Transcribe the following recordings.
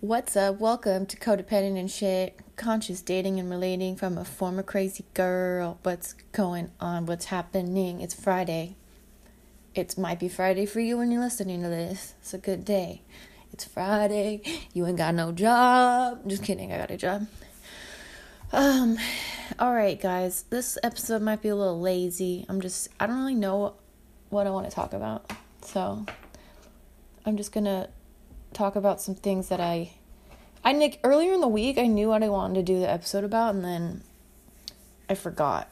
What's up? Welcome to Codependent and Shit, conscious dating and relating from a former crazy girl. What's going on? What's happening? It's Friday. It might be Friday for you when you're listening to this. It's a good day. It's Friday. You ain't got no job. Just kidding, I got a job. Um, alright, guys. This episode might be a little lazy. I'm just, I don't really know what I want to talk about. So, I'm just gonna talk about some things that I I Nick earlier in the week I knew what I wanted to do the episode about and then I forgot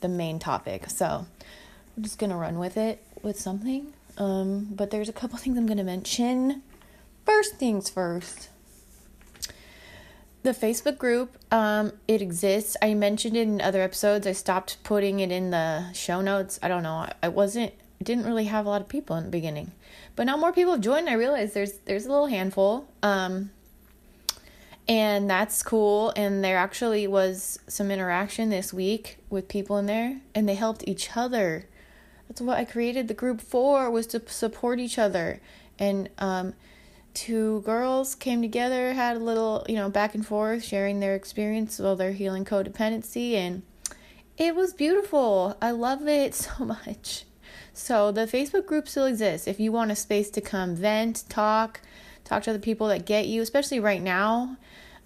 the main topic. So I'm just gonna run with it with something. Um, but there's a couple things I'm gonna mention. First things first. The Facebook group, um, it exists. I mentioned it in other episodes. I stopped putting it in the show notes. I don't know. I wasn't didn't really have a lot of people in the beginning. But now more people have joined. I realize there's there's a little handful. Um, and that's cool. And there actually was some interaction this week with people in there, and they helped each other. That's what I created the group for was to support each other. And um, two girls came together, had a little you know back and forth, sharing their experience while they're healing codependency, and it was beautiful. I love it so much. So the Facebook group still exists. If you want a space to come vent, talk, talk to the people that get you, especially right now.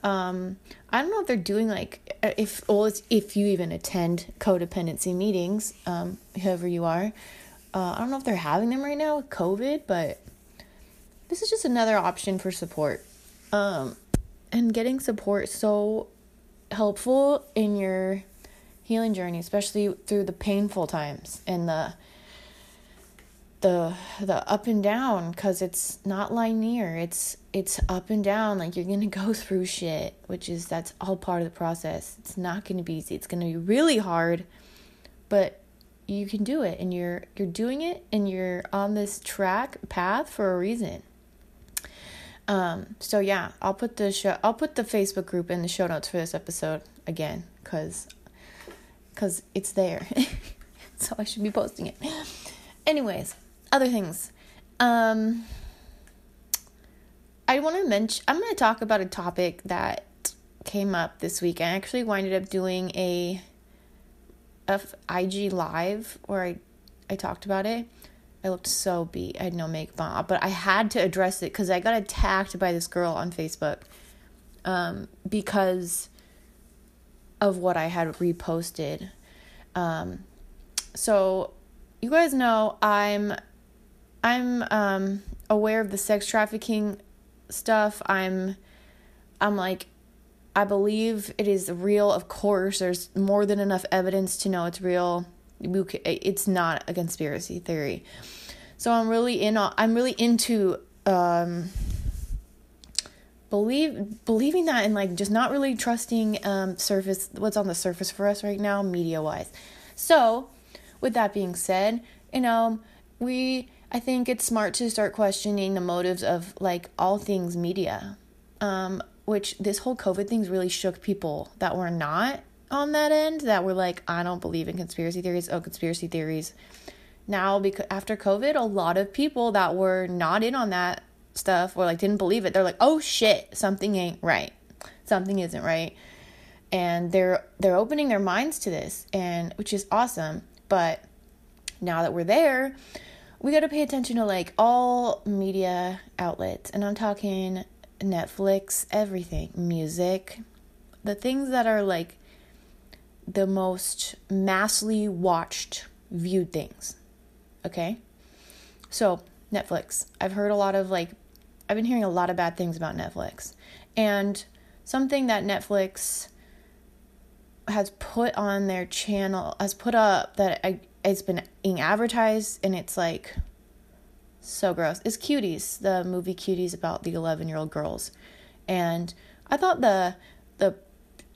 Um, I don't know if they're doing like if well if you even attend codependency meetings, um, whoever you are. Uh, I don't know if they're having them right now with COVID, but this is just another option for support. Um, and getting support so helpful in your healing journey, especially through the painful times and the the the up and down because it's not linear. It's it's up and down like you're gonna go through shit which is that's all part of the process. It's not gonna be easy. It's gonna be really hard but you can do it and you're you're doing it and you're on this track path for a reason um so yeah i'll put the show i'll put the facebook group in the show notes for this episode again because because it's there so i should be posting it anyways other things. Um, I want to mention, I'm going to talk about a topic that came up this week. I actually winded up doing a, a IG live where I, I talked about it. I looked so beat. I had no makeup on, but I had to address it because I got attacked by this girl on Facebook um, because of what I had reposted. Um, so, you guys know I'm I'm um aware of the sex trafficking stuff. I'm I'm like I believe it is real. Of course, there's more than enough evidence to know it's real. It's not a conspiracy theory. So I'm really in I'm really into um believe believing that and like just not really trusting um surface what's on the surface for us right now media wise. So, with that being said, you know, we I think it's smart to start questioning the motives of like all things media. Um, which this whole COVID thing's really shook people that were not on that end, that were like, I don't believe in conspiracy theories. Oh, conspiracy theories. Now, because after COVID, a lot of people that were not in on that stuff or like didn't believe it, they're like, oh shit, something ain't right. Something isn't right. And they're they're opening their minds to this and which is awesome. But now that we're there, we got to pay attention to like all media outlets and i'm talking netflix everything music the things that are like the most massively watched viewed things okay so netflix i've heard a lot of like i've been hearing a lot of bad things about netflix and something that netflix has put on their channel has put up that I it's been being advertised and it's like so gross. It's Cuties, the movie Cuties about the 11-year-old girls. And I thought the the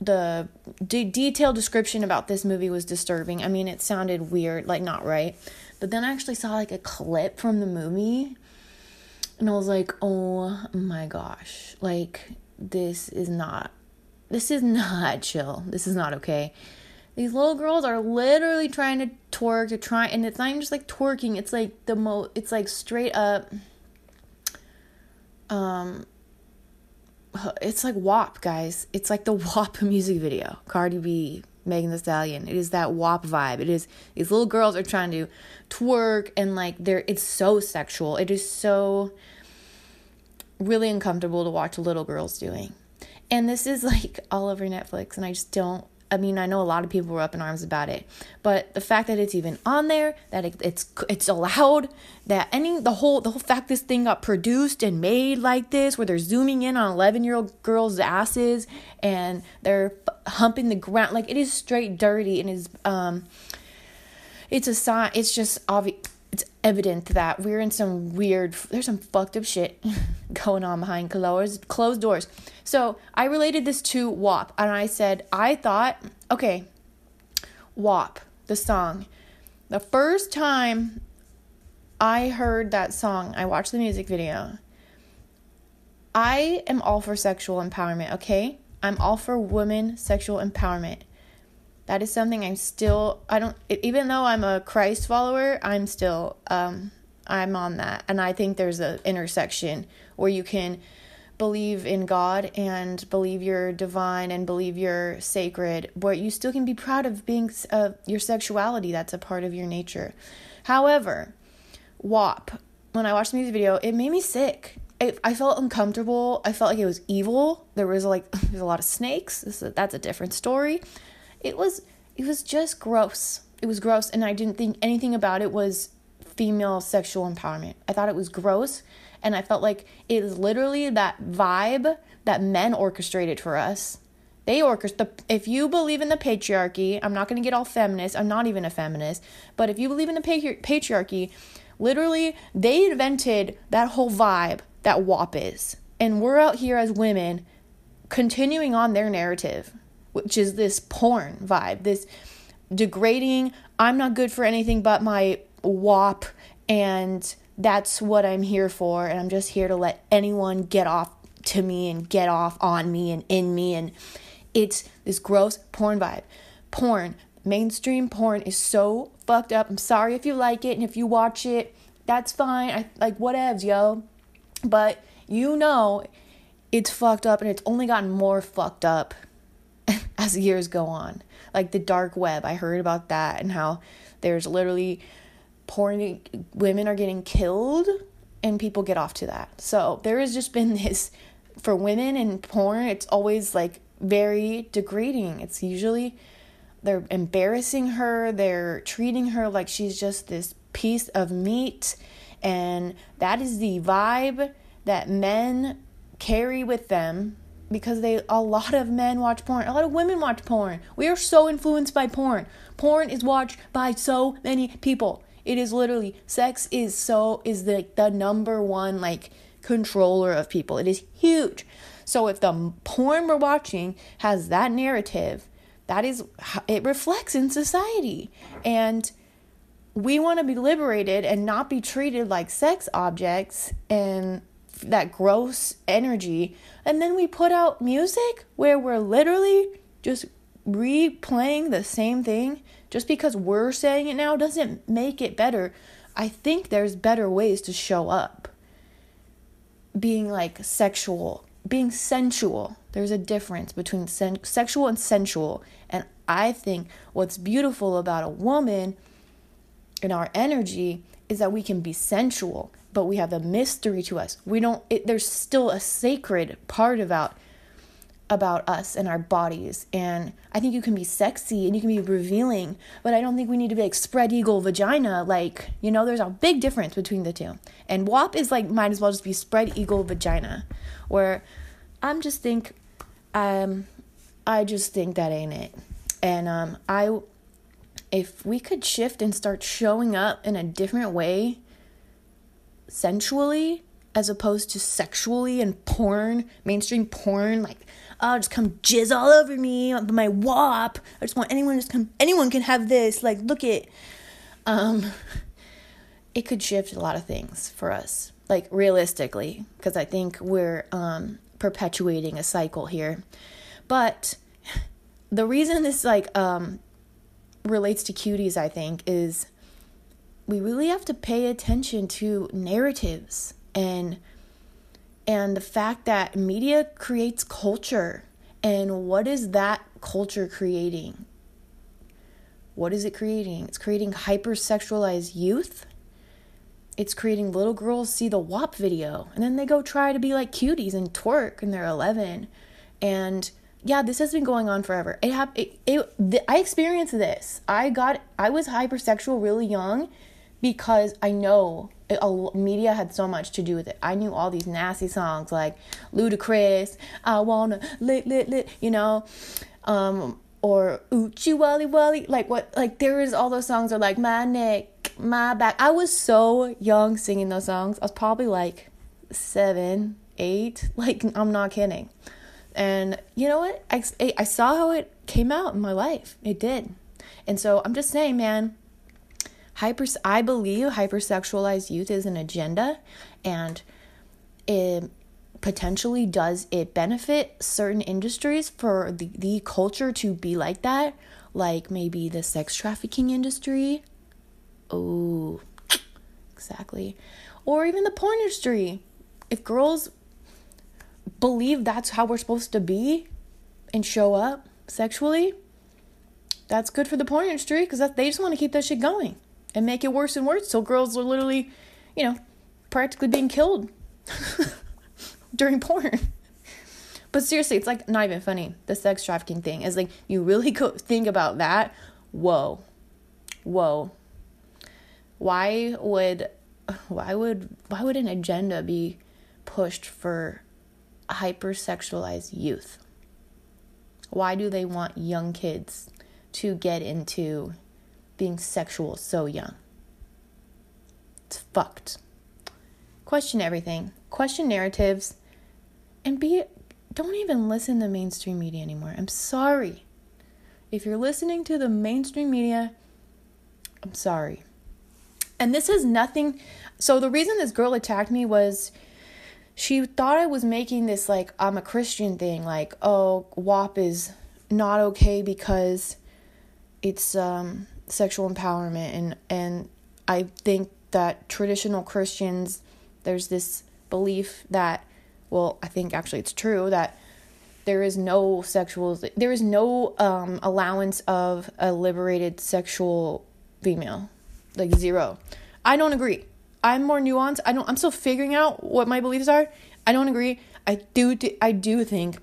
the de- detailed description about this movie was disturbing. I mean, it sounded weird, like not right. But then I actually saw like a clip from the movie and I was like, "Oh my gosh. Like this is not this is not chill. This is not okay." These little girls are literally trying to twerk to try, and it's not even just like twerking. It's like the mo. It's like straight up. Um. It's like WAP, guys. It's like the WAP music video. Cardi B, Megan Thee Stallion. It is that WAP vibe. It is these little girls are trying to twerk and like they're. It's so sexual. It is so really uncomfortable to watch little girls doing. And this is like all over Netflix, and I just don't. I mean, I know a lot of people were up in arms about it, but the fact that it's even on there, that it, it's it's allowed, that any the whole the whole fact this thing got produced and made like this, where they're zooming in on eleven year old girls' asses and they're humping the ground, like it is straight dirty and is um, it's a sign. It's just obvious it's evident that we're in some weird there's some fucked up shit going on behind closed closed doors. So I related this to WAP and I said I thought, okay, WAP, the song. The first time I heard that song, I watched the music video. I am all for sexual empowerment, okay? I'm all for women sexual empowerment that is something I'm still I don't even though I'm a Christ follower, I'm still um I'm on that. And I think there's a intersection where you can believe in God and believe you're divine and believe you're sacred, but you still can be proud of being uh, your sexuality. That's a part of your nature. However, WAP, when I watched the music video, it made me sick. I, I felt uncomfortable. I felt like it was evil. There was like there's a lot of snakes. This, that's a different story it was it was just gross. It was gross and I didn't think anything about it was female sexual empowerment. I thought it was gross and I felt like it is literally that vibe that men orchestrated for us. They orchestrate if you believe in the patriarchy, I'm not going to get all feminist. I'm not even a feminist, but if you believe in the patriarchy, literally they invented that whole vibe that WAP is. And we're out here as women continuing on their narrative which is this porn vibe, this degrading, I'm not good for anything but my WAP, and that's what I'm here for, and I'm just here to let anyone get off to me and get off on me and in me, and it's this gross porn vibe. Porn, mainstream porn is so fucked up. I'm sorry if you like it, and if you watch it, that's fine. I like whatevs, yo. But you know it's fucked up and it's only gotten more fucked up as years go on. Like the dark web, I heard about that and how there's literally porn women are getting killed and people get off to that. So there has just been this for women in porn, it's always like very degrading. It's usually they're embarrassing her, they're treating her like she's just this piece of meat and that is the vibe that men carry with them because they a lot of men watch porn, a lot of women watch porn. We are so influenced by porn. Porn is watched by so many people. It is literally sex is so is the the number one like controller of people. It is huge. So if the porn we're watching has that narrative, that is it reflects in society. And we want to be liberated and not be treated like sex objects and that gross energy and then we put out music where we're literally just replaying the same thing. Just because we're saying it now doesn't make it better. I think there's better ways to show up. Being like sexual. Being sensual. There's a difference between sen- sexual and sensual. And i think what's beautiful about a woman and our energy is that we can be sensual but we have a mystery to us. We don't it, there's still a sacred part about about us and our bodies. And I think you can be sexy and you can be revealing, but I don't think we need to be like spread eagle vagina. Like, you know, there's a big difference between the two. And WAP is like might as well just be spread eagle vagina. Where I'm just think um I just think that ain't it. And um I if we could shift and start showing up in a different way sensually as opposed to sexually and porn, mainstream porn, like, oh, just come jizz all over me, my WAP. I just want anyone to just come, anyone can have this. Like, look it. Um, it could shift a lot of things for us, like realistically, because I think we're um, perpetuating a cycle here. But the reason this, like, um, relates to cuties, I think, is we really have to pay attention to narratives and and the fact that media creates culture. And what is that culture creating? What is it creating? It's creating hypersexualized youth. It's creating little girls see the WAP video and then they go try to be like cuties and twerk and they're 11 and yeah this has been going on forever. It hap- it, it th- I experienced this. I got I was hypersexual really young because I know it, a, media had so much to do with it. I knew all these nasty songs like Ludacris, I wanna lit lit lit, you know, um, or Oochie Wally Wally, like what, like there is all those songs are like my neck my back. I was so young singing those songs. I was probably like seven, eight. Like, I'm not kidding. And you know what? I, I saw how it came out in my life. It did. And so I'm just saying, man, hyper, I believe hypersexualized youth is an agenda and it potentially does it benefit certain industries for the, the culture to be like that like maybe the sex trafficking industry Oh, exactly. Or even the porn industry. If girls believe that's how we're supposed to be and show up sexually, that's good for the porn industry because they just want to keep that shit going and make it worse and worse. So girls are literally, you know, practically being killed during porn. But seriously, it's like not even funny. The sex trafficking thing is like you really go think about that. Whoa, whoa why would why would why would an agenda be pushed for hypersexualized youth? Why do they want young kids to get into being sexual so young? It's fucked. Question everything. Question narratives and be don't even listen to mainstream media anymore. I'm sorry. If you're listening to the mainstream media, I'm sorry. And this is nothing. So the reason this girl attacked me was she thought I was making this like I'm a Christian thing, like, oh, WAP is not okay because it's um, sexual empowerment and and I think that traditional Christians there's this belief that well, I think actually it's true that there is no sexual there is no um, allowance of a liberated sexual female like zero. I don't agree. I'm more nuanced. I don't I'm still figuring out what my beliefs are. I don't agree. I do I do think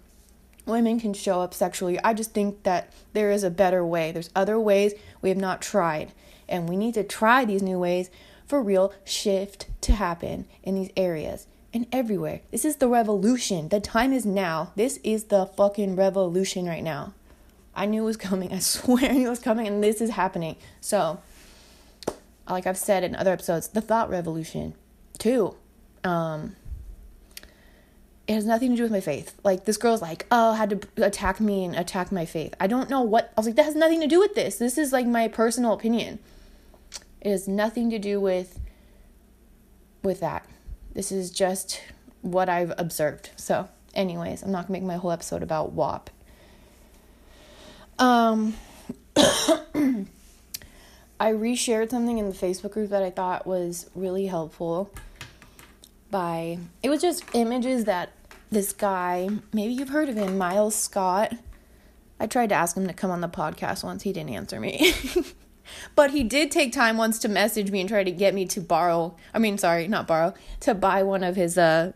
women can show up sexually. I just think that there is a better way. There's other ways we have not tried. And we need to try these new ways for real shift to happen in these areas and everywhere. This is the revolution. The time is now. This is the fucking revolution right now. I knew it was coming. I swear knew it was coming, and this is happening. So, like I've said in other episodes, the thought revolution, too. Um, it has nothing to do with my faith. Like this girl's like, oh, had to attack me and attack my faith. I don't know what. I was like, that has nothing to do with this. This is like my personal opinion. It has nothing to do with with that. This is just what I've observed. So, anyways, I'm not gonna make my whole episode about WAP. Um. I reshared something in the Facebook group that I thought was really helpful by it was just images that this guy, maybe you've heard of him, Miles Scott. I tried to ask him to come on the podcast once, he didn't answer me. but he did take time once to message me and try to get me to borrow, I mean, sorry, not borrow, to buy one of his uh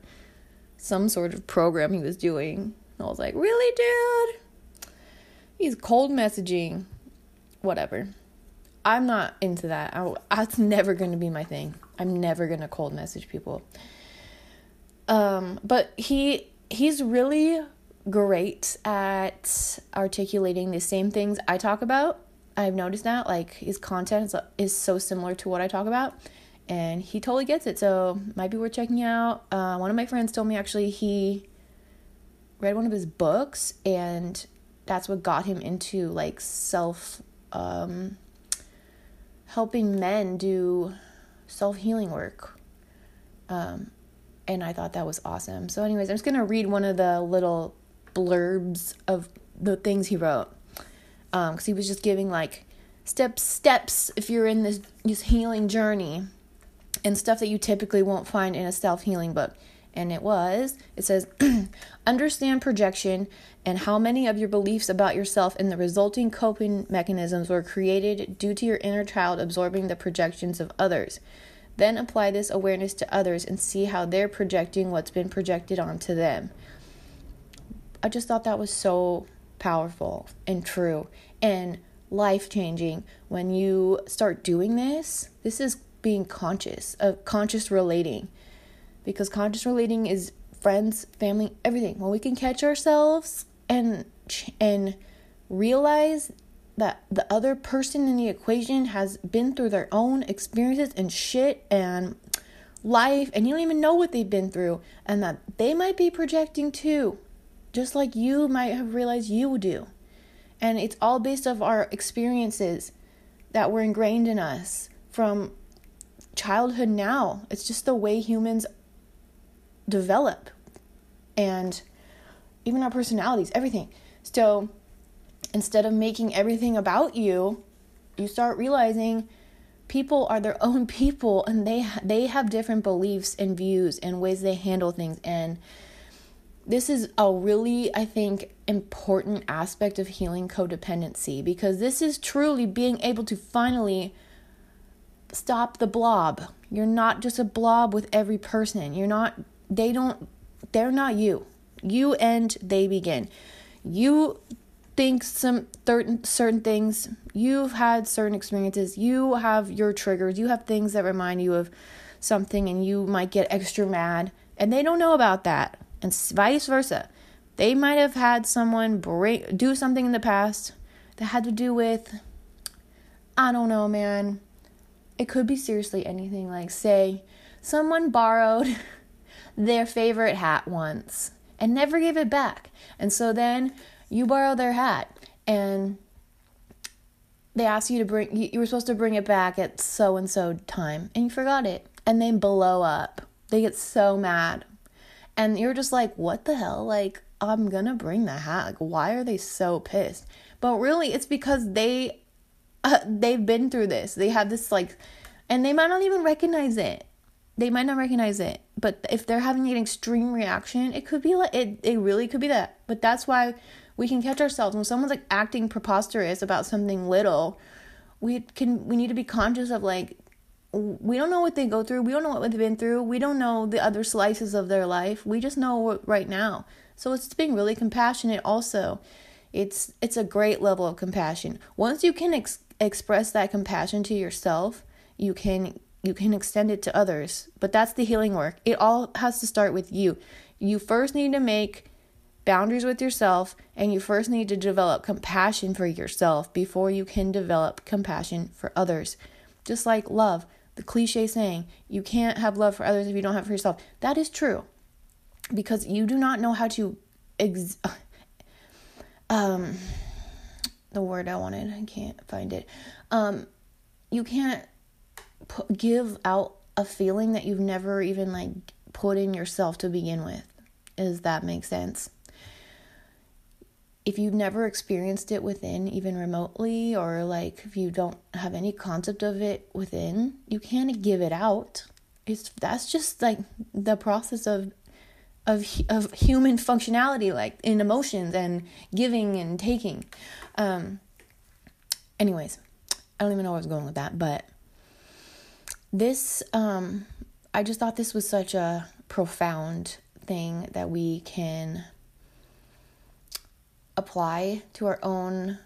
some sort of program he was doing. I was like, "Really, dude?" He's cold messaging. Whatever. I'm not into that. I, that's never going to be my thing. I'm never going to cold message people. Um, but he he's really great at articulating the same things I talk about. I've noticed that like his content is, is so similar to what I talk about and he totally gets it. So might be worth checking out. Uh, one of my friends told me actually he read one of his books and that's what got him into like self um, helping men do self healing work. Um, and I thought that was awesome. So, anyways, I'm just gonna read one of the little blurbs of the things he wrote. Um, because he was just giving like steps steps if you're in this this healing journey and stuff that you typically won't find in a self-healing book and it was it says understand projection and how many of your beliefs about yourself and the resulting coping mechanisms were created due to your inner child absorbing the projections of others then apply this awareness to others and see how they're projecting what's been projected onto them. I just thought that was so powerful and true and life changing when you start doing this this is being conscious of conscious relating. Because conscious relating is friends, family, everything. When we can catch ourselves and and realize that the other person in the equation has been through their own experiences and shit and life and you don't even know what they've been through and that they might be projecting too just like you might have realized you do and it's all based off our experiences that were ingrained in us from childhood now it's just the way humans develop and even our personalities, everything. So instead of making everything about you, you start realizing people are their own people and they they have different beliefs and views and ways they handle things. And this is a really i think important aspect of healing codependency because this is truly being able to finally stop the blob. You're not just a blob with every person. You're not they don't they're not you. You end they begin. You think some certain certain things. You've had certain experiences. You have your triggers. You have things that remind you of something and you might get extra mad and they don't know about that and vice versa. They might have had someone break do something in the past that had to do with i don't know man. It could be seriously anything like say someone borrowed their favorite hat once and never gave it back. And so then you borrow their hat and they ask you to bring you were supposed to bring it back at so and so time and you forgot it and they blow up. They get so mad. And you're just like, "What the hell? Like I'm to bring the hat. Like why are they so pissed?" But really it's because they uh, they've been through this. They have this like and they might not even recognize it they might not recognize it but if they're having an extreme reaction it could be like it, it really could be that but that's why we can catch ourselves. When someone's like acting preposterous about something little we can we need to be conscious of like we don't know what they go through. We don't know what they've been through. We don't know the other slices of their life. We just know right now. So it's being really compassionate also. It's it's a great level of compassion. Once you can ex- express that compassion to yourself you can you can extend it to others. But that's the healing work. It all has to start with you. You first need to make boundaries with yourself and you first need to develop compassion for yourself before you can develop compassion for others. Just like love, the cliche saying, you can't have love for others if you don't have for yourself. That is true. Because you do not know how to ex- um the word I wanted, I can't find it. Um you can't give out a feeling that you've never even like put in yourself to begin with. Does that make sense? If you've never experienced it within, even remotely, or like if you don't have any concept of it within, you can't give it out. It's that's just like the process of of of human functionality, like in emotions and giving and taking. Um. Anyways, I don't even know where I was going with that, but this um I just thought this was such a profound thing that we can apply to our own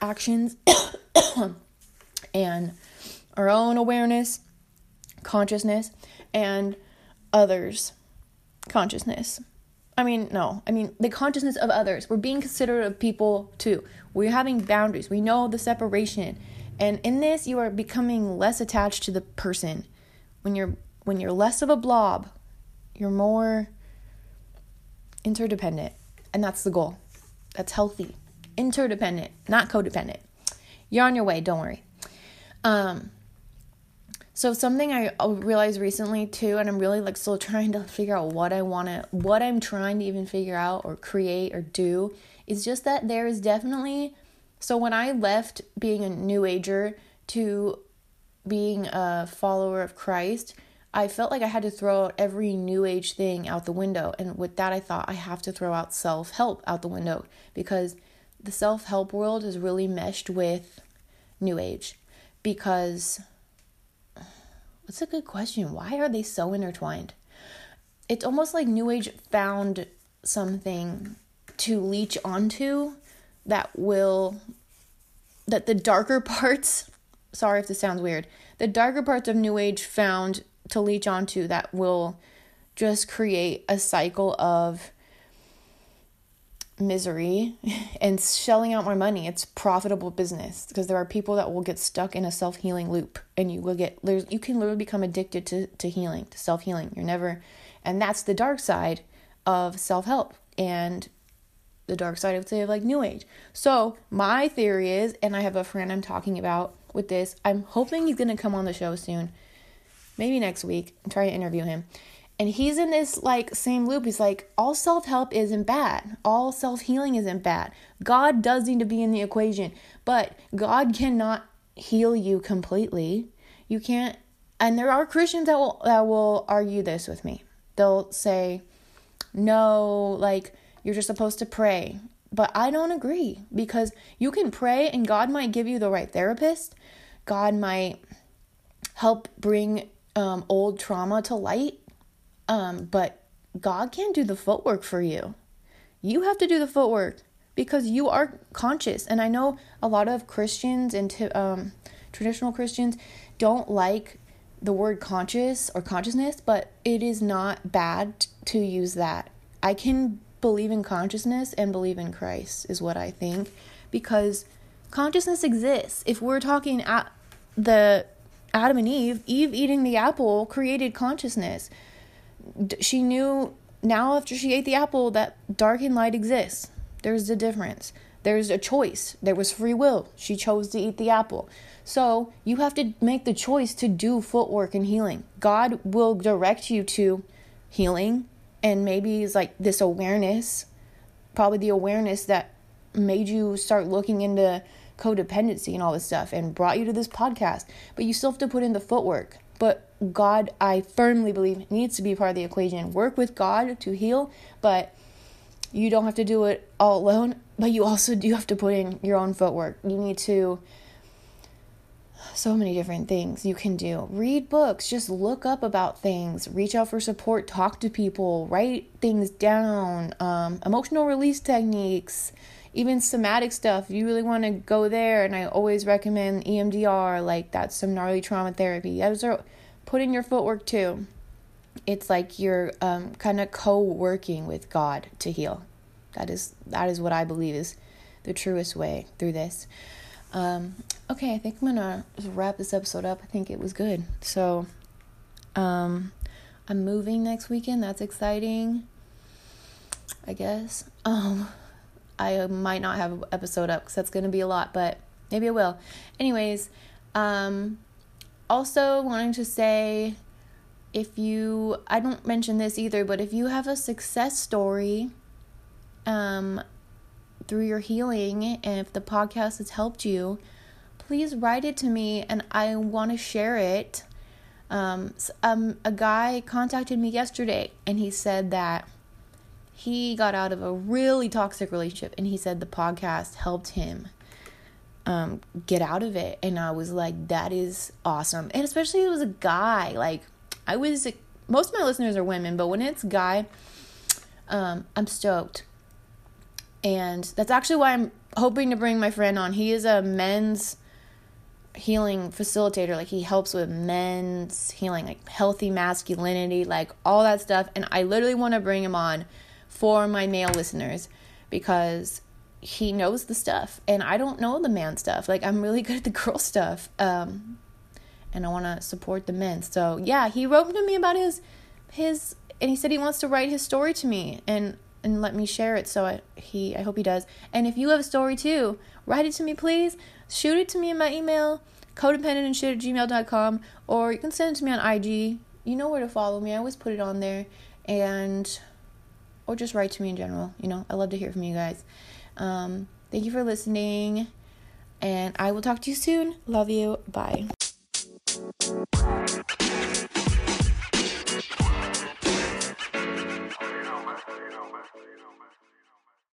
actions and our own awareness, consciousness, and others' consciousness. I mean, no, I mean the consciousness of others. We're being considerate of people too. We're having boundaries. We know the separation and in this you are becoming less attached to the person. When you're when you're less of a blob, you're more interdependent. And that's the goal. That's healthy. Interdependent, not codependent. You're on your way, don't worry. Um so something I realized recently too, and I'm really like still trying to figure out what I want to, what I'm trying to even figure out or create or do, is just that there is definitely So when I left being a new ager to being a follower of Christ, I felt like I had to throw out every new age thing out the window. And with that, I thought I have to throw out self help out the window because the self help world is really meshed with new age. Because, what's a good question? Why are they so intertwined? It's almost like new age found something to leech onto that will, that the darker parts, sorry if this sounds weird, the darker parts of new age found to leech onto that will just create a cycle of misery and shelling out more money. It's profitable business because there are people that will get stuck in a self healing loop and you will get you can literally become addicted to, to healing, to self healing. You're never and that's the dark side of self help and the dark side of say of like new age. So my theory is, and I have a friend I'm talking about with this, I'm hoping he's gonna come on the show soon maybe next week, and try to interview him. And he's in this like same loop. He's like, all self help isn't bad. All self healing isn't bad. God does need to be in the equation, but God cannot heal you completely. You can't. And there are Christians that will that will argue this with me. They'll say, no, like you're just supposed to pray. But I don't agree because you can pray and God might give you the right therapist. God might help bring um, old trauma to light. Um, but God can't do the footwork for you. You have to do the footwork because you are conscious. And I know a lot of Christians and t- um, traditional Christians don't like the word conscious or consciousness, but it is not bad to use that. I can believe in consciousness and believe in Christ, is what I think, because consciousness exists. If we're talking at the Adam and Eve, Eve eating the apple created consciousness. She knew now after she ate the apple that dark and light exists. There's a difference. There's a choice. There was free will. She chose to eat the apple. So you have to make the choice to do footwork and healing. God will direct you to healing, and maybe it's like this awareness, probably the awareness that made you start looking into codependency and all this stuff and brought you to this podcast. But you still have to put in the footwork. But God, I firmly believe, needs to be part of the equation. Work with God to heal, but you don't have to do it all alone. But you also do have to put in your own footwork. You need to so many different things you can do. Read books, just look up about things, reach out for support, talk to people, write things down, um, emotional release techniques, even somatic stuff, you really want to go there. And I always recommend EMDR, like that's some gnarly trauma therapy. Those are put in your footwork too. It's like you're um, kind of co-working with God to heal. That is that is what I believe is the truest way through this. Um, okay, I think I'm gonna wrap this episode up. I think it was good. So, um, I'm moving next weekend. That's exciting. I guess. Um, I might not have an episode up because that's going to be a lot, but maybe I will. Anyways, um, also wanting to say if you, I don't mention this either, but if you have a success story um, through your healing and if the podcast has helped you, please write it to me and I want to share it. Um, um, a guy contacted me yesterday and he said that he got out of a really toxic relationship and he said the podcast helped him um, get out of it. And i was like that is awesome. And especially it was a guy like i was most of my listeners are women but when it's guy um, i'm stoked. And that's actually why i'm hoping to bring my friend on. He is a men's healing facilitator. Like he helps with men's healing like healthy masculinity like all that stuff. And i literally want to bring him on for my male listeners because he knows the stuff and I don't know the man stuff. Like I'm really good at the girl stuff. Um and I want to support the men. So, yeah, he wrote to me about his his and he said he wants to write his story to me and and let me share it. So I he I hope he does. And if you have a story too, write it to me please. Shoot it to me in my email, codependentandshit at gmail.com, or you can send it to me on IG. You know where to follow me. I always put it on there. And or just write to me in general. You know, I love to hear from you guys. Um, thank you for listening. And I will talk to you soon. Love you. Bye.